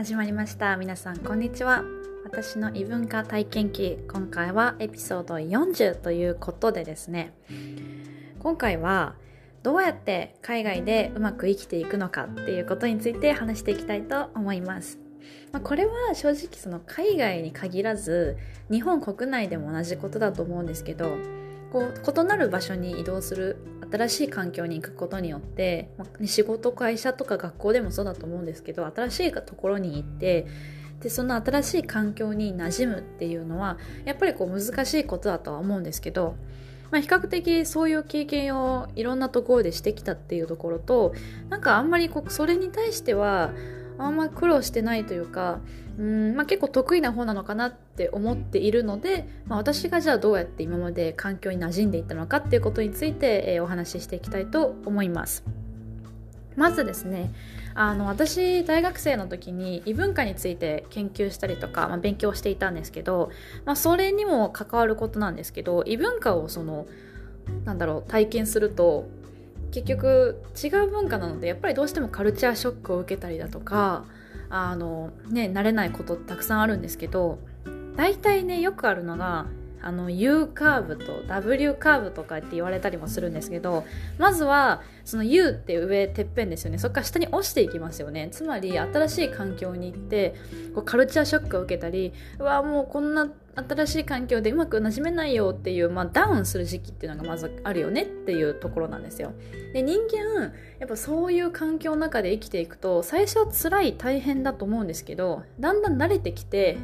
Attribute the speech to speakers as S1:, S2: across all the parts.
S1: 始まりました。皆さんこんにちは。私の異文化体験記今回はエピソード40ということでですね。今回はどうやって海外でうまく生きていくのかっていうことについて話していきたいと思います。まあ、これは正直その海外に限らず日本国内でも同じことだと思うんですけどこう異なる場所に移動する新しい環境に行くことによって、まあ、仕事会社とか学校でもそうだと思うんですけど新しいところに行ってでその新しい環境に馴染むっていうのはやっぱりこう難しいことだとは思うんですけど、まあ、比較的そういう経験をいろんなところでしてきたっていうところとなんかあんまりこうそれに対してはあんま苦労してないというかうん、まあ、結構得意な方なのかなって思っているので、まあ、私がじゃあどうやって今まで環境に馴染んでいったのかっていうことについて、えー、お話ししていきたいと思います。まずですねあの私大学生の時に異文化について研究したりとか、まあ、勉強していたんですけど、まあ、それにも関わることなんですけど異文化をそのなんだろう体験すると結局違う文化なのでやっぱりどうしてもカルチャーショックを受けたりだとかあのね慣れないことたくさんあるんですけど大体ねよくあるのがあの U カーブと W カーブとかって言われたりもするんですけどまずはその U って上てっぺんですよね。そこから下に落ちていきますよね。つまり新しい環境に行ってこうカルチャーショックを受けたりうわもうこんな新しい環境でうまく馴染めないよっていう、まあ、ダウンする時期っていうのがまずあるよねっていうところなんですよ。で人間やっぱそういう環境の中で生きていくと最初は辛い大変だと思うんですけどだんだん慣れてきて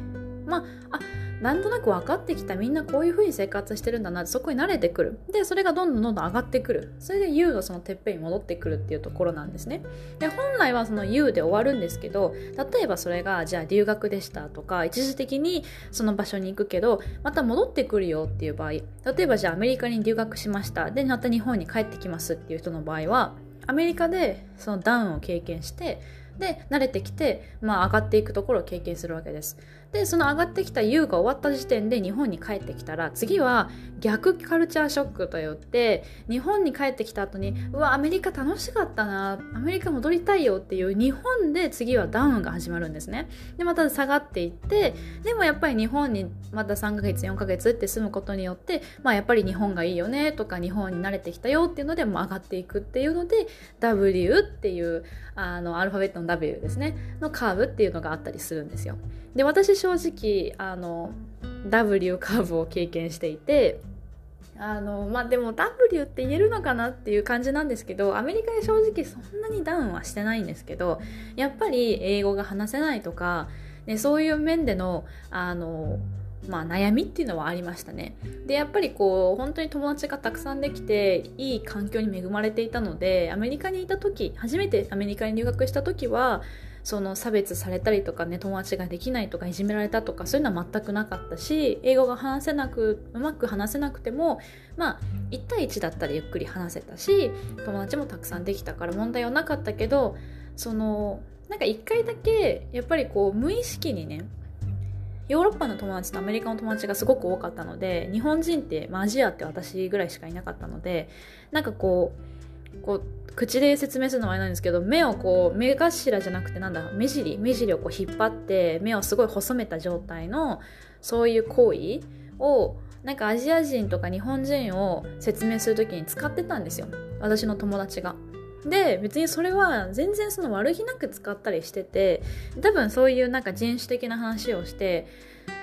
S1: まああなんとなく分かってきたみんなこういう風に生活してるんだなってそこに慣れてくる。でそれがどんどんどんどん上がってくる。それで U がそのてっぺんに戻ってくるっていうところなんですね。で本来はその U で終わるんですけど例えばそれがじゃあ留学でしたとか一時的にその場所に行くけどまた戻ってくるよっていう場合例えばじゃあアメリカに留学しました。でまた日本に帰ってきますっていう人の場合はアメリカでそのダウンを経験してで慣れてきて、まあ、上がっていくところを経験するわけです。でその上がってきた U が終わった時点で日本に帰ってきたら次は逆カルチャーショックといって日本に帰ってきた後にうわアメリカ楽しかったなアメリカ戻りたいよっていう日本で次はダウンが始まるんですね。でまた下がっていってでもやっぱり日本にまた3ヶ月4ヶ月って住むことによって、まあ、やっぱり日本がいいよねとか日本に慣れてきたよっていうのでも上がっていくっていうので W っていうあのアルファベットの W ですね。のカーブっていうのがあったりするんですよ。で私正直あの W カーブを経験していてあのまあでも W って言えるのかなっていう感じなんですけどアメリカで正直そんなにダウンはしてないんですけどやっぱり英語が話せないとか、ね、そういう面でのあのまあ、悩みっていうのはありましたね。でやっぱりこう本当に友達がたくさんできていい環境に恵まれていたのでアメリカにいた時初めてアメリカに留学した時はその差別されたりとかね友達ができないとかいじめられたとかそういうのは全くなかったし英語が話せなくうまく話せなくてもまあ1対1だったらゆっくり話せたし友達もたくさんできたから問題はなかったけどそのなんか1回だけやっぱりこう無意識にねヨーロッパの友達とアメリカの友達がすごく多かったので日本人って、まあ、アジアって私ぐらいしかいなかったのでなんかこうこう口で説明するのはあれなんですけど目をこう目頭じゃなくてなんだ目尻目尻をこう引っ張って目をすごい細めた状態のそういう行為をなんかアジア人とか日本人を説明する時に使ってたんですよ私の友達が。で別にそれは全然その悪気なく使ったりしてて多分そういうなんか人種的な話をして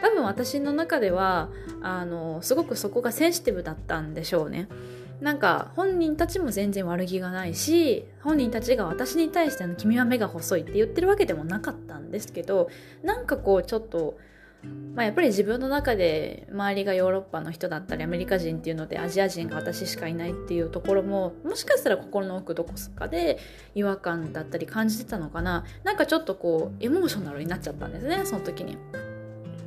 S1: 多分私の中ではあのすごくそこがセンシティブだったんでしょうね。なんか本人たちも全然悪気がないし本人たちが私に対しての「君は目が細い」って言ってるわけでもなかったんですけどなんかこうちょっとまあ、やっぱり自分の中で周りがヨーロッパの人だったりアメリカ人っていうのでアジア人が私しかいないっていうところももしかしたら心の奥どこかで違和感だったり感じてたのかな。なんかちょっとこうエモーショナルになっちゃったんですねその時に、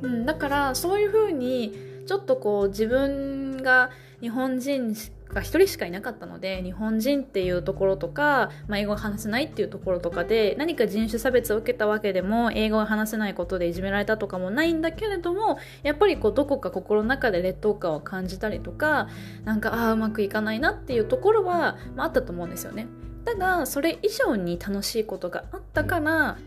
S1: うん、だからそういう風にちょっとこう自分が日本人が1人しかいなかったので日本人っていうところとか、まあ、英語が話せないっていうところとかで何か人種差別を受けたわけでも英語が話せないことでいじめられたとかもないんだけれどもやっぱりこうどこか心の中で劣等感を感じたりとかなんかああうまくいかないなっていうところは、まあ、あったと思うんですよね。ただそれ以上に楽しいことがあったから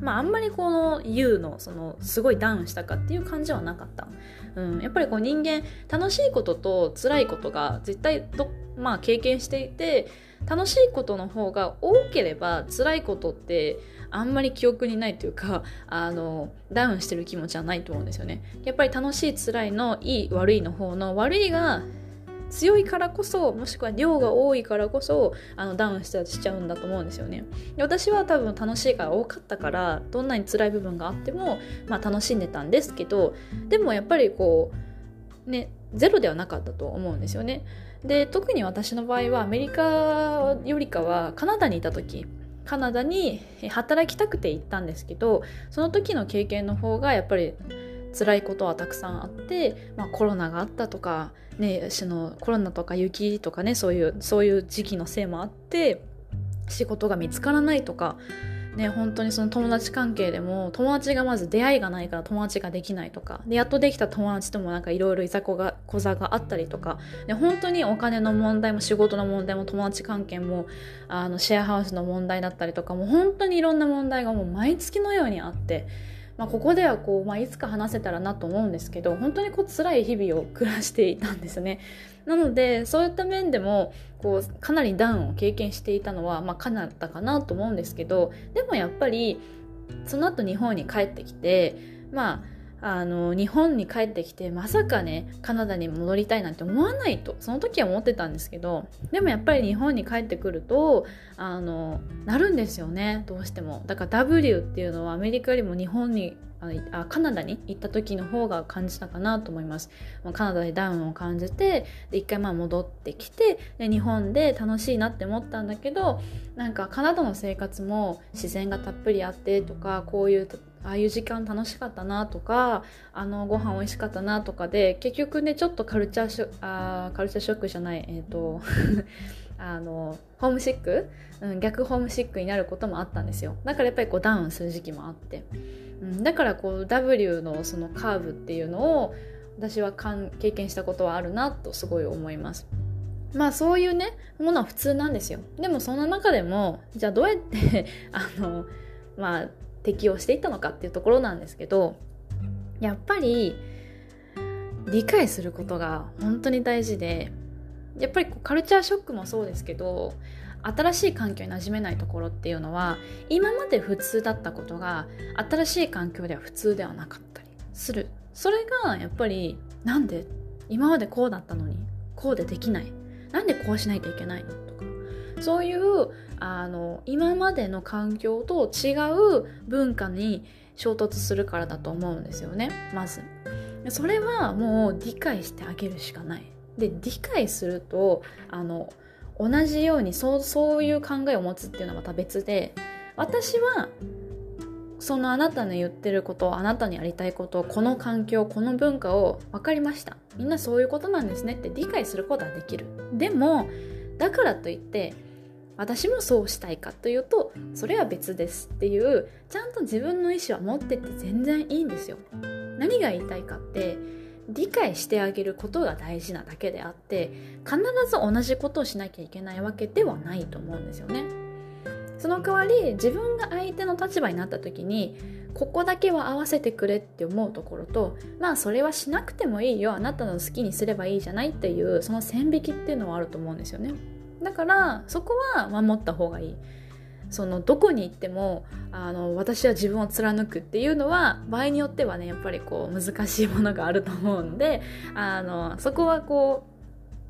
S1: まああんまりこの U のそのすごいダウンしたかっていう感じはなかった、うん、やっぱりこう人間楽しいことと辛いことが絶対ど、まあ、経験していて楽しいことの方が多ければ辛いことってあんまり記憶にないというかあのダウンしてる気持ちはないと思うんですよね。やっぱり楽しい辛いのいい悪いの方の悪いが強いからこそもしくは量が多いからこそあのダウンしちゃうんだと思うんですよね。で私は多分楽しいから多かったからどんなに辛い部分があっても、まあ、楽しんでたんですけどでもやっぱりこうねゼロではなかったと思うんですよね。で特に私の場合はアメリカよりかはカナダにいた時カナダに働きたくて行ったんですけどその時の経験の方がやっぱり辛いことはたくさんあって、まあ、コロナがあったとか、ね、そのコロナとか雪とかねそういうそういう時期のせいもあって仕事が見つからないとかね、本当にその友達関係でも友達がまず出会いがないから友達ができないとかでやっとできた友達ともなんかいろいろいざこが小座があったりとかで本当にお金の問題も仕事の問題も友達関係もあのシェアハウスの問題だったりとかもう本当にいろんな問題がもう毎月のようにあって。まあ、ここではこう、まあ、いつか話せたらなと思うんですけど本当にこう辛い日々を暮らしていたんですね。なのでそういった面でもこうかなりダウンを経験していたのは、まあ、カナダかなと思うんですけどでもやっぱりその後日本に帰ってきてまああの日本に帰ってきてまさかねカナダに戻りたいなんて思わないとその時は思ってたんですけどでもやっぱり日本に帰ってくるとあのなるんですよねどうしても。だから W っていうのはアメリカよりも日本にあカナダに行った時の方が感じたかなと思います。カナダでダウンを感じてで一回まあ戻ってきてで日本で楽しいなって思ったんだけどなんかカナダの生活も自然がたっぷりあってとかこういうああいう時間楽しかったなとかあのご飯美味しかったなとかで結局ねちょっとカルチャーショあーカルチャーショックじゃないえっ、ー、とあのホームシック、うん、逆ホームシックになることもあったんですよ。だからやっぱりこうダウンする時期もあって、うん、だからこう W のそのカーブっていうのを私は経験したことはあるなとすごい思います。まあそういうねものは普通なんですよ。でもそんな中でもじゃあどうやって あのまあ適応していったのかっていうところなんですけどやっぱり理解することが本当に大事でやっぱりこうカルチャーショックもそうですけど新しい環境に馴染めないところっていうのは今まで普通だったことが新しい環境では普通ではなかったりする。それがやっぱりなんで今までこうだったのにこうでできない。なんでこうしないといけないのとかそういうあの今までの環境と違う文化に衝突するからだと思うんですよね。まず。それはもう理解してあげるしかない。で理解するとあの同じようにそうそういう考えを持つっていうのはまた別で私はそのあなたの言ってることあなたにやりたいことこの環境この文化を分かりました。みんなそういうことなんですねって理解することはできる。でもだからといって私もそうしたいかというとそれは別ですっていうちゃんと自分の意思は持ってって全然いいんですよ。何が言いたいかって理解してあげることが大事なだけであって必ず同じことをしなきゃいけないわけではないと思うんですよね。その代わり自分が相手の立場になった時にここだけは合わせてくれって思うところとまあそれはしなくてもいいよあなたの好きにすればいいじゃないっていうその線引きっていうのはあると思うんですよね。だからそこは守った方がいい。そのどこに行ってもあの私は自分を貫くっていうのは場合によってはねやっぱりこう難しいものがあると思うんであのそこはこ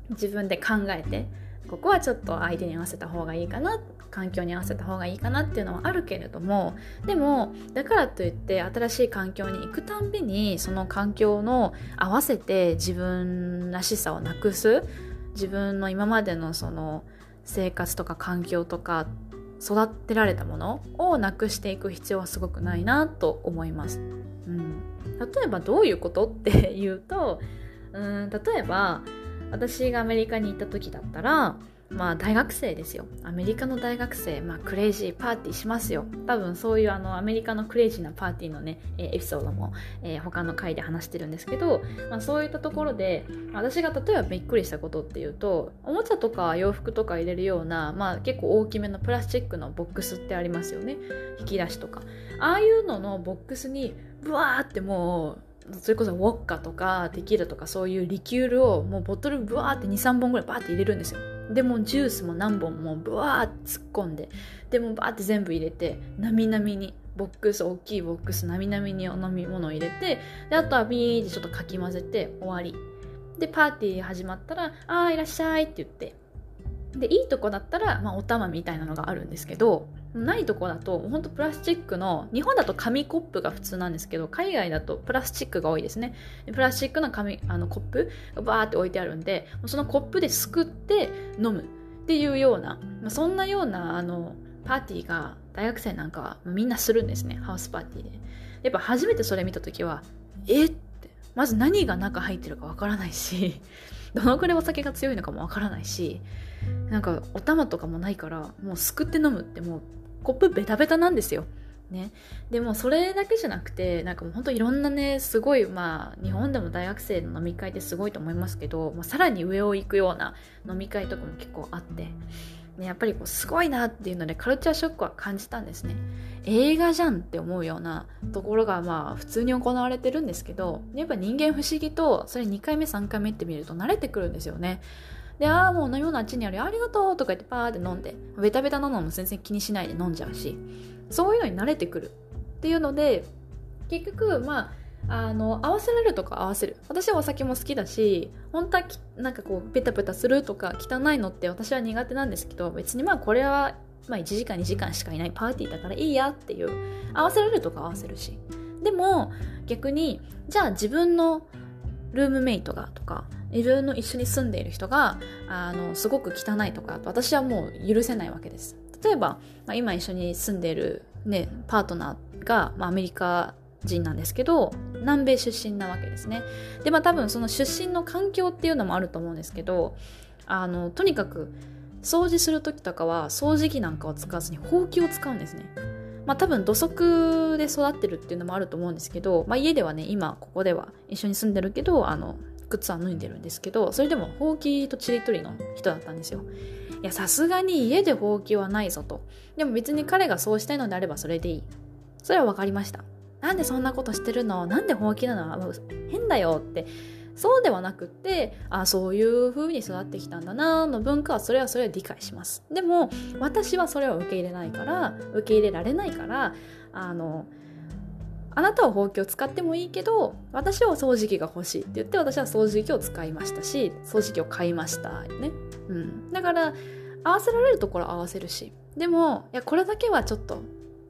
S1: う自分で考えてここはちょっと相手に合わせた方がいいかな環境に合わせた方がいいかなっていうのはあるけれどもでもだからといって新しい環境に行くたんびにその環境の合わせて自分らしさをなくす自分の今までのその生活とか環境とか育てられたものをなくしていく必要はすごくないなと思います。うん、例えばどういうことっていうとうん例えば私がアメリカに行った時だったらまあ大学生ですよ。アメリカの大学生、まあ、クレイジーパーティーしますよ。多分そういうあのアメリカのクレイジーなパーティーのねエピソードも、えー、他の回で話してるんですけど、まあ、そういったところで私が例えばびっくりしたことっていうとおもちゃとか洋服とか入れるような、まあ、結構大きめのプラスチックのボックスってありますよね。引き出しとか。ああいうののボックスにブワーってもうそれこそウォッカとかテキーラとかそういうリキュールをもうボトルブワーって23本ぐらいバーって入れるんですよ。でもジュースも何本もブワーって突っ込んででもバーって全部入れてなみなみにボックス大きいボックスなみなみにお飲み物を入れてであとはビーってちょっとかき混ぜて終わり。でパーティー始まったら「ああいらっしゃい」って言ってでいいとこだったら、まあ、お玉みたいなのがあるんですけどないとこだと本当プラスチックの日本だと紙コップが普通なんですけど海外だとプラスチックが多いですね。プラスチックの紙あのコップがバーって置いてあるんでそのコップですくって飲む。っていうような、まあ、そんなようなあのパーティーが大学生なんかはみんなするんですね。ハウスパーティーで。やっぱ初めてそれ見た時はえって。まず何が中入ってるかわからないし。どのくらいお酒が強いのかもわからないしなんかお玉とかもないからもうすくって飲むってもうコップベタベタなんですよ。ね、でもそれだけじゃなくてなんかもうほんといろんなねすごいまあ日本でも大学生の飲み会ってすごいと思いますけど、まあ、さらに上を行くような飲み会とかも結構あって、ね、やっぱりこうすごいなっていうのでカルチャーショックは感じたんですね。映画じゃんって思うようなところがまあ普通に行われてるんですけどやっぱ人間不思議とそれ2回目3回目って見ると慣れてくるんですよね。で、ああ、もう飲み物あっちにあるよ、ありがとうとか言ってパーって飲んで、ベタベタなのも全然気にしないで飲んじゃうし、そういうのに慣れてくるっていうので、結局、まあ、あの合わせられるとか合わせる。私はお酒も好きだし本当はなんかこうペタペタするとか汚いのって私は苦手なんですけど別にまあこれはまあ1時間2時間しかいない。パーティーだからいいやっていう合わせられるとか合わせるし。でも逆にじゃあ自分のルームメイトがとか自分の一緒に住んでいる人があのすごく汚いとか私はもう許せないわけです。例えば、まあ、今一緒に住んでいる、ね、パートナーが、まあ、アメリカ人なんですけど南米出身なわけですね。でまあ多分その出身の環境っていうのもあると思うんですけどあのとにかく掃除する時とかは掃除機なんかを使わずにほうきを使うんですね。まあ多分土足で育ってるっていうのもあると思うんですけど、まあ、家ではね今ここでは一緒に住んでるけどあの靴は脱いでるんですけどそれでもほうきとちりとりの人だったんですよ。いやさすがに家でほうきはないぞと。でも別に彼がそうしたいのであればそれでいい。それは分かりました。なんでそんなことしてるの？なんでほうきなの？変だよって。そうではなくってあそういう風に育ってきたんだなの文化はそれはそれは理解します。でも私はそれを受け入れないから受け入れられないからあのあなたはほうきを使ってもいいけど私は掃除機が欲しいって言って私は掃除機を使いましたし掃除機を買いましたね、うん、だから合わせられるところ合わせるし。でもいやこれだけはちょっと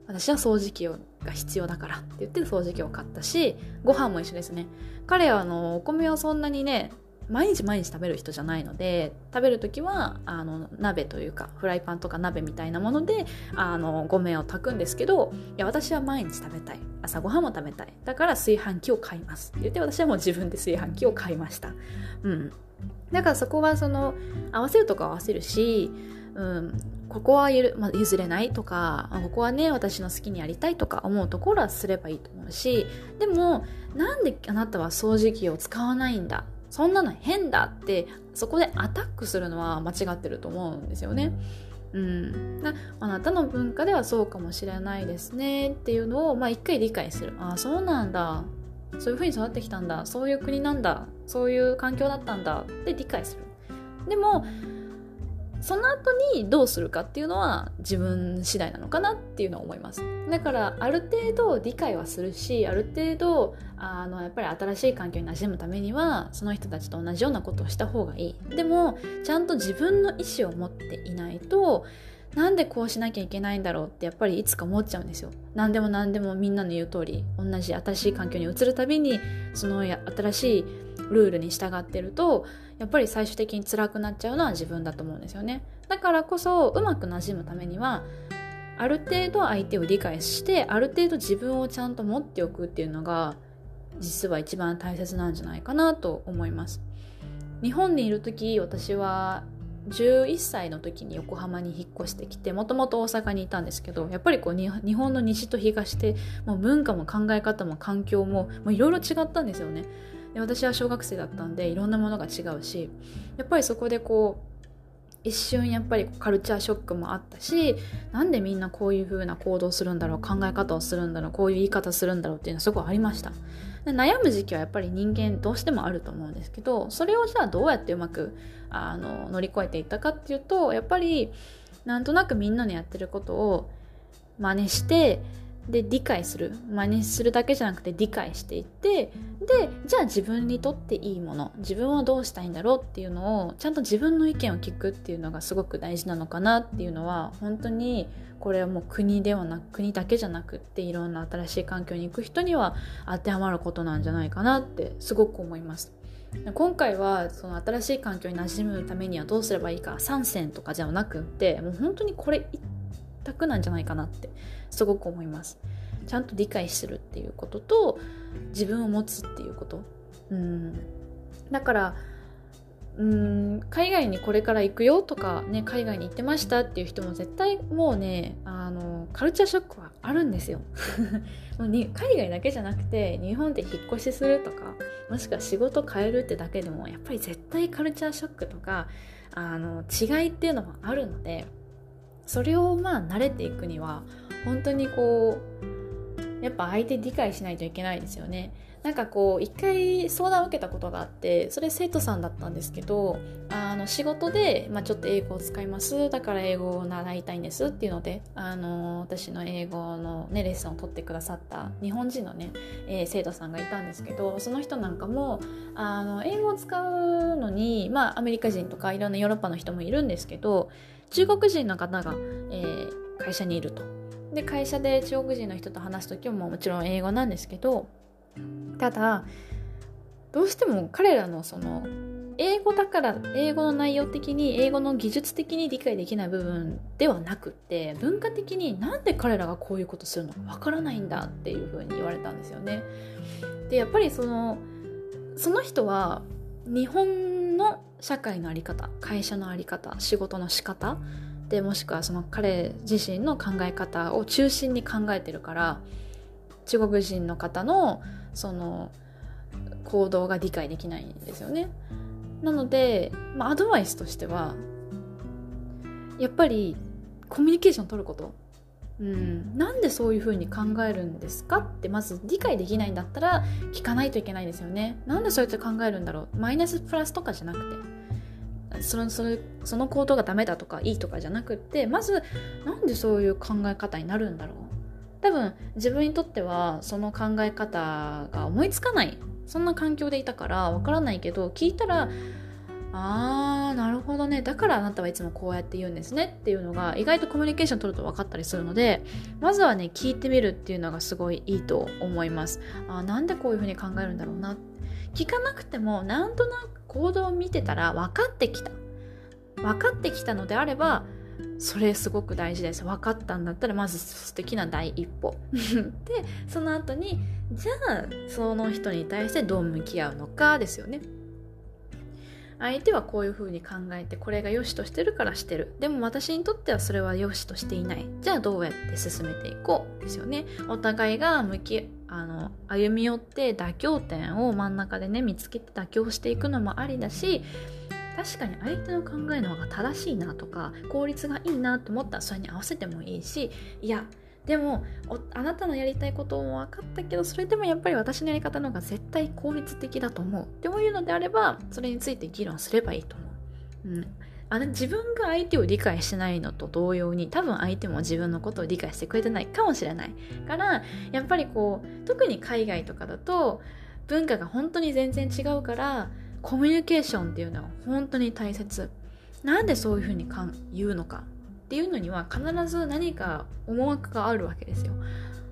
S1: 私は掃除機をが必要だからって言って掃除機を買ったしご飯も一緒ですね。彼はあのお米をそんなにね毎日毎日食べる人じゃないので食べる時はあの鍋というかフライパンとか鍋みたいなものであのご飯を炊くんですけどいや私は毎日食べたい。朝ごはんも食べたい。だから炊飯器を買いますって言って私はもう自分で炊飯器を買いました。うん。だからそこはその合わせるとか合わせるしうん、ここはゆ、まあ、譲れないとかここはね私の好きにやりたいとか思うところはすればいいと思うしでもなんであなたは掃除機を使わないんだ？そんなの変だってそこでアタックするのは間違ってると思うんですよね。うん、あなたの文化ではそうかもしれないですねっていうのを、まあ、一回理解する。ああそうなんだ。そういうふうに育ってきたんだ。そういう国なんだ。そういう環境だったんだって理解する。でもその後にどうするかっていうのは自分次第なのかなっていうのは思います。だからある程度理解はするしある程度あのやっぱり新しい環境に馴染むためにはその人たちと同じようなことをした方がいい。でもちゃんと自分の意思を持っていないとなんでこうしなきゃいけないんだろうってやっぱりいつか思っちゃうんですよ。何でも何でもみんなの言う通り同じ新しい環境に移るたびにその新しいルールに従ってるとやっぱり最終的に辛くなっちゃうのは自分だと思うんですよね。だからこそうまくなじむためにはある程度相手を理解してある程度自分をちゃんと持っておくっていうのが実は一番大切なんじゃないかなと思います。日本にいる時私は11歳の時に横浜に引っ越してきてもともと大阪にいたんですけどやっぱりこう日本の西と東でもう文化も考え方も環境もいろいろ違ったんですよね。で私は小学生だったんでいろんなものが違うしやっぱりそこでこう一瞬やっぱりカルチャーショックもあったしなんでみんなこういう風な行動するんだろう考え方をするんだろうこういう言い方するんだろうっていうのはすごいありました。で悩む時期はやっぱり人間どうしてもあると思うんですけどそれをじゃあどうやってうまくあの乗り越えていったかっていうとやっぱりなんとなくみんなのやってることを真似してで理解する真似するだけじゃなくて理解していってでじゃあ自分にとっていいもの自分はどうしたいんだろうっていうのをちゃんと自分の意見を聞くっていうのがすごく大事なのかなっていうのは本当にこれはもう国ではなく国だけじゃなくっていろんな新しい環境に行く人には当てはまることなんじゃないかなってすごく思います。今回はその新しい環境に馴染むためにはどうすればいいか3選とかじゃなくってもう本当にこれ択なんじゃないかなってすごく思います。ちゃんと理解するっていうことと自分を持つっていうこと。うん。だからうん海外にこれから行くよとか、ね、海外に行ってましたっていう人も絶対もうねあのカルチャーショックはあるんですよ。もうに海外だけじゃなくて日本で引っ越しするとかもしくは仕事変えるってだけでもやっぱり絶対カルチャーショックとかあの違いっていうのもあるのでそれをまあ慣れていくには本当にこうやっぱ相手理解しないといけないですよね。なんかこう一回相談を受けたことがあってそれ生徒さんだったんですけどあの仕事で、まあ、ちょっと英語を使います。だから英語を習いたいんですっていうのであの私の英語の、ね、レッスンを取ってくださった日本人のね、えー、生徒さんがいたんですけどその人なんかもあの英語を使うのに、まあ、アメリカ人とかいろんなヨーロッパの人もいるんですけど中国人の方が、えー、会社にいると。で会社で中国人の人と話す時ももちろん英語なんですけどただどうしても彼らのその英語だから英語の内容的に英語の技術的に理解できない部分ではなくって文化的になんで彼らがこういうことするのかわからないんだっていうふうに言われたんですよね。でやっぱりそのその人は日本の社会の在り方会社の在り方仕事の仕方でもしくはその彼自身の考え方を中心に考えてるから中国人の方のその行動が理解できないんですよね。なので、まあ、アドバイスとしてはやっぱりコミュニケーション取ること、うん、なんでそういうふうに考えるんですかってまず理解できないんだったら聞かないといけないんですよね。なんでそうやって考えるんだろう。マイナスプラスとかじゃなくてそのそれその行動がダメだとかいいとかじゃなくてまずなんでそういう考え方になるんだろう。多分自分にとってはその考え方が思いつかない。そんな環境でいたからわからないけど聞いたらあーなるほどね。だからあなたはいつもこうやって言うんですねっていうのが意外とコミュニケーション取ると分かったりするのでまずはね聞いてみるっていうのがすごいいいと思います。あなんでこういうふうに考えるんだろうな。聞かなくてもなんとなく行動を見てたら分かってきた。分かってきたのであればそれすごく大事です。分かったんだったらまず素敵な第一歩。でその後にじゃあその人に対してどう向き合うのかですよね相手はこういうふうに考えてこれが良しとしてるからしてる。でも私にとってはそれは良しとしていない。じゃあどうやって進めていこう。ですよね。お互いが向きあの歩み寄って妥協点を真ん中でね見つけて妥協していくのもありだし確かに相手の考えの方が正しいなとか効率がいいなと思ったらそれに合わせてもいいしいやでもあなたのやりたいことも分かったけどそれでもやっぱり私のやり方の方が絶対効率的だと思う。っていうのであればそれについて議論すればいいと思う。うん。あの自分が相手を理解してないのと同様に多分相手も自分のことを理解してくれてないかもしれない。からやっぱりこう特に海外とかだと文化が本当に全然違うからコミュニケーションっていうのは本当に大切。なんでそういうふうにか言うのか。っていうのには必ず何か思惑があるわけですよ。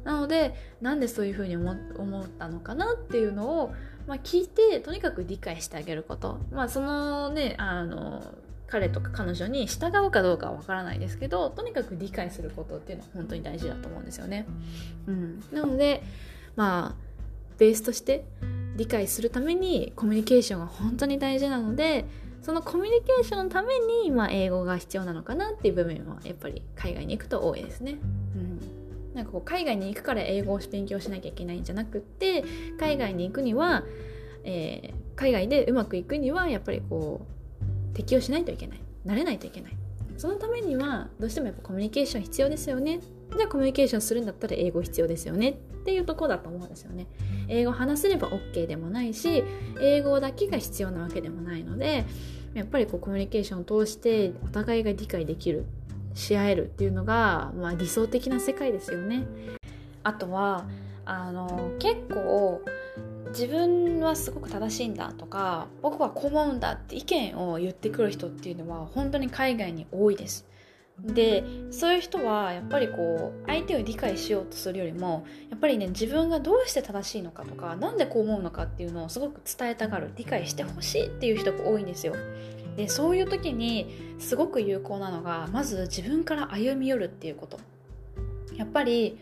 S1: なのでなんでそういうふうに思ったのかなっていうのを、まあ、聞いてとにかく理解してあげること。まあそのねあの彼とか彼女に従うかどうかはわからないですけどとにかく理解することっていうのは本当に大事だと思うんですよね。うん、なのでまあベースとして理解するためにコミュニケーションが本当に大事なのでそのコミュニケーションのために、まあ、英語が必要なのかなっていう部分はやっぱり海外に行くと多いですね。うん。なんかこう海外に行くから英語を勉強しなきゃいけないんじゃなくって海外に行くには、えー、海外でうまくいくにはやっぱりこう適応しないといけない。慣れないといけない。そのためにはどうしてもやっぱコミュニケーション必要ですよね。じゃあコミュニケーションするんだったら英語必要ですよねっていうとこだと思うんですよね。英語話せれば OK でもないし英語だけが必要なわけでもないのでやっぱりこうコミュニケーションを通してお互いが理解できるし合えるっていうのが、まあ、理想的な世界ですよね。あとはあの結構自分はすごく正しいんだとか僕はこう思うんだって意見を言ってくる人っていうのは本当に海外に多いです。でそういう人はやっぱりこう相手を理解しようとするよりもやっぱりね自分がどうして正しいのかとか何でこう思うのかっていうのをすごく伝えたがる理解してほしいっていう人が多いんですよ。でそういう時にすごく有効なのがまず自分から歩み寄るっていうこと。やっぱり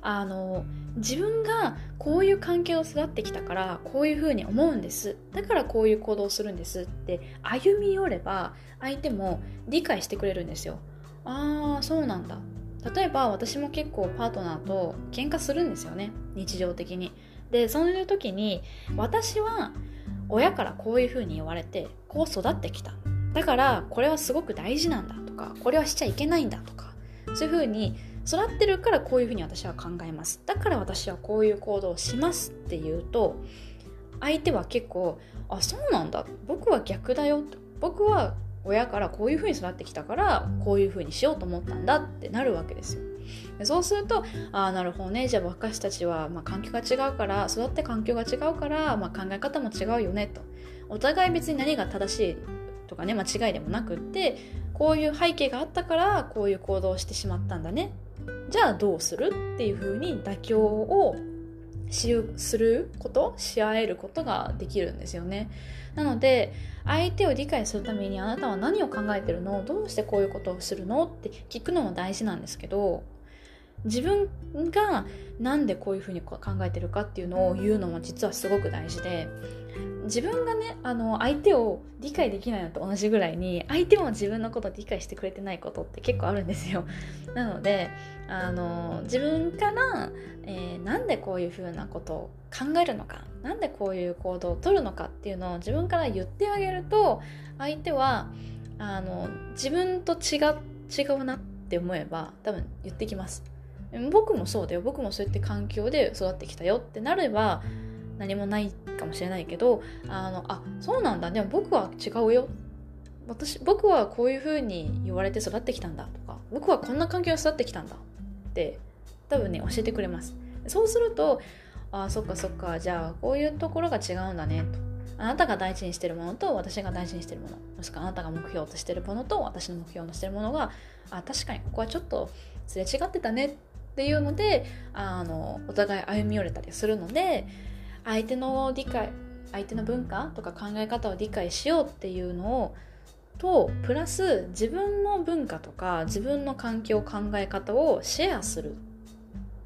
S1: あの自分がこういう関係を育ってきたからこういうふうに思うんです。だからこういう行動をするんですって歩み寄れば相手も理解してくれるんですよああそうなんだ。例えば私も結構パートナーと喧嘩するんですよね。日常的に。でそういう時に私は親からこういうふうに言われてこう育ってきた。だからこれはすごく大事なんだとかこれはしちゃいけないんだとかそういうふうに育ってるからこういうふうに私は考えます。だから私はこういう行動をしますっていうと相手は結構あそうなんだ。僕は逆だよ僕は親からこういうふうに育ってきたからこういうふうにしようと思ったんだってなるわけですよ。でそうするとああなるほどね。じゃあ私たちは、まあ、環境が違うから育って環境が違うから、まあ、考え方も違うよねと。お互い別に何が正しいとかね間違いでもなくってこういう背景があったからこういう行動をしてしまったんだね。じゃあどうする？っていうふうに妥協をすることし合えることができるんですよね。なので相手を理解するためにあなたは何を考えてるの？どうしてこういうことをするの？って聞くのも大事なんですけど自分が何でこういうふうに考えてるかっていうのを言うのも実はすごく大事で自分がねあの相手を理解できないのと同じぐらいに相手も自分のことを理解してくれてないことって結構あるんですよ。なのであの自分から、えー、なんでこういうふうなことを考えるのかなんでこういう行動をとるのかっていうのを自分から言ってあげると相手はあの自分と違違うなって思えば多分言ってきます。僕もそうだよ。僕もそうやって環境で育ってきたよってなれば何もないかもしれないけどあのあそうなんだ。でも僕は違うよ。私僕はこういうふうに言われて育ってきたんだとか僕はこんな環境で育ってきたんだって多分ね教えてくれます。そうするとあそっかそっか。じゃあこういうところが違うんだねと。あなたが大事にしてるものと私が大事にしてるもの。もしくはあなたが目標としてるものと私の目標としてるものがあ確かにここはちょっとすれ違ってたねっていうのであのお互い歩み寄れたりするので相手の理解相手の文化とか考え方を理解しようっていうのをとプラス自分の文化とか自分の環境考え方をシェアする。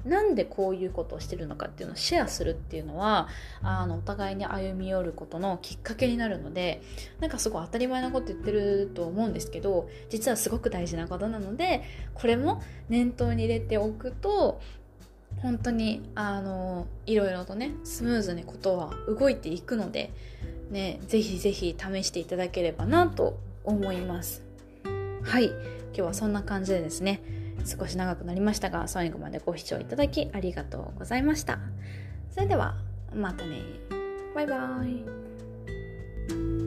S1: なんでこういうことをしてるのかっていうのをシェアするっていうのはあのお互いに歩み寄ることのきっかけになるのでなんかすごい当たり前なこと言ってると思うんですけど実はすごく大事なことなのでこれも念頭に入れておくと本当にあのいろいろとねスムーズにことは動いていくのでねぜひぜひ試していただければなと思います。はい。今日はそんな感じでですね少し長くなりましたが最後までご視聴いただきありがとうございました。それではまたね。バイバーイ。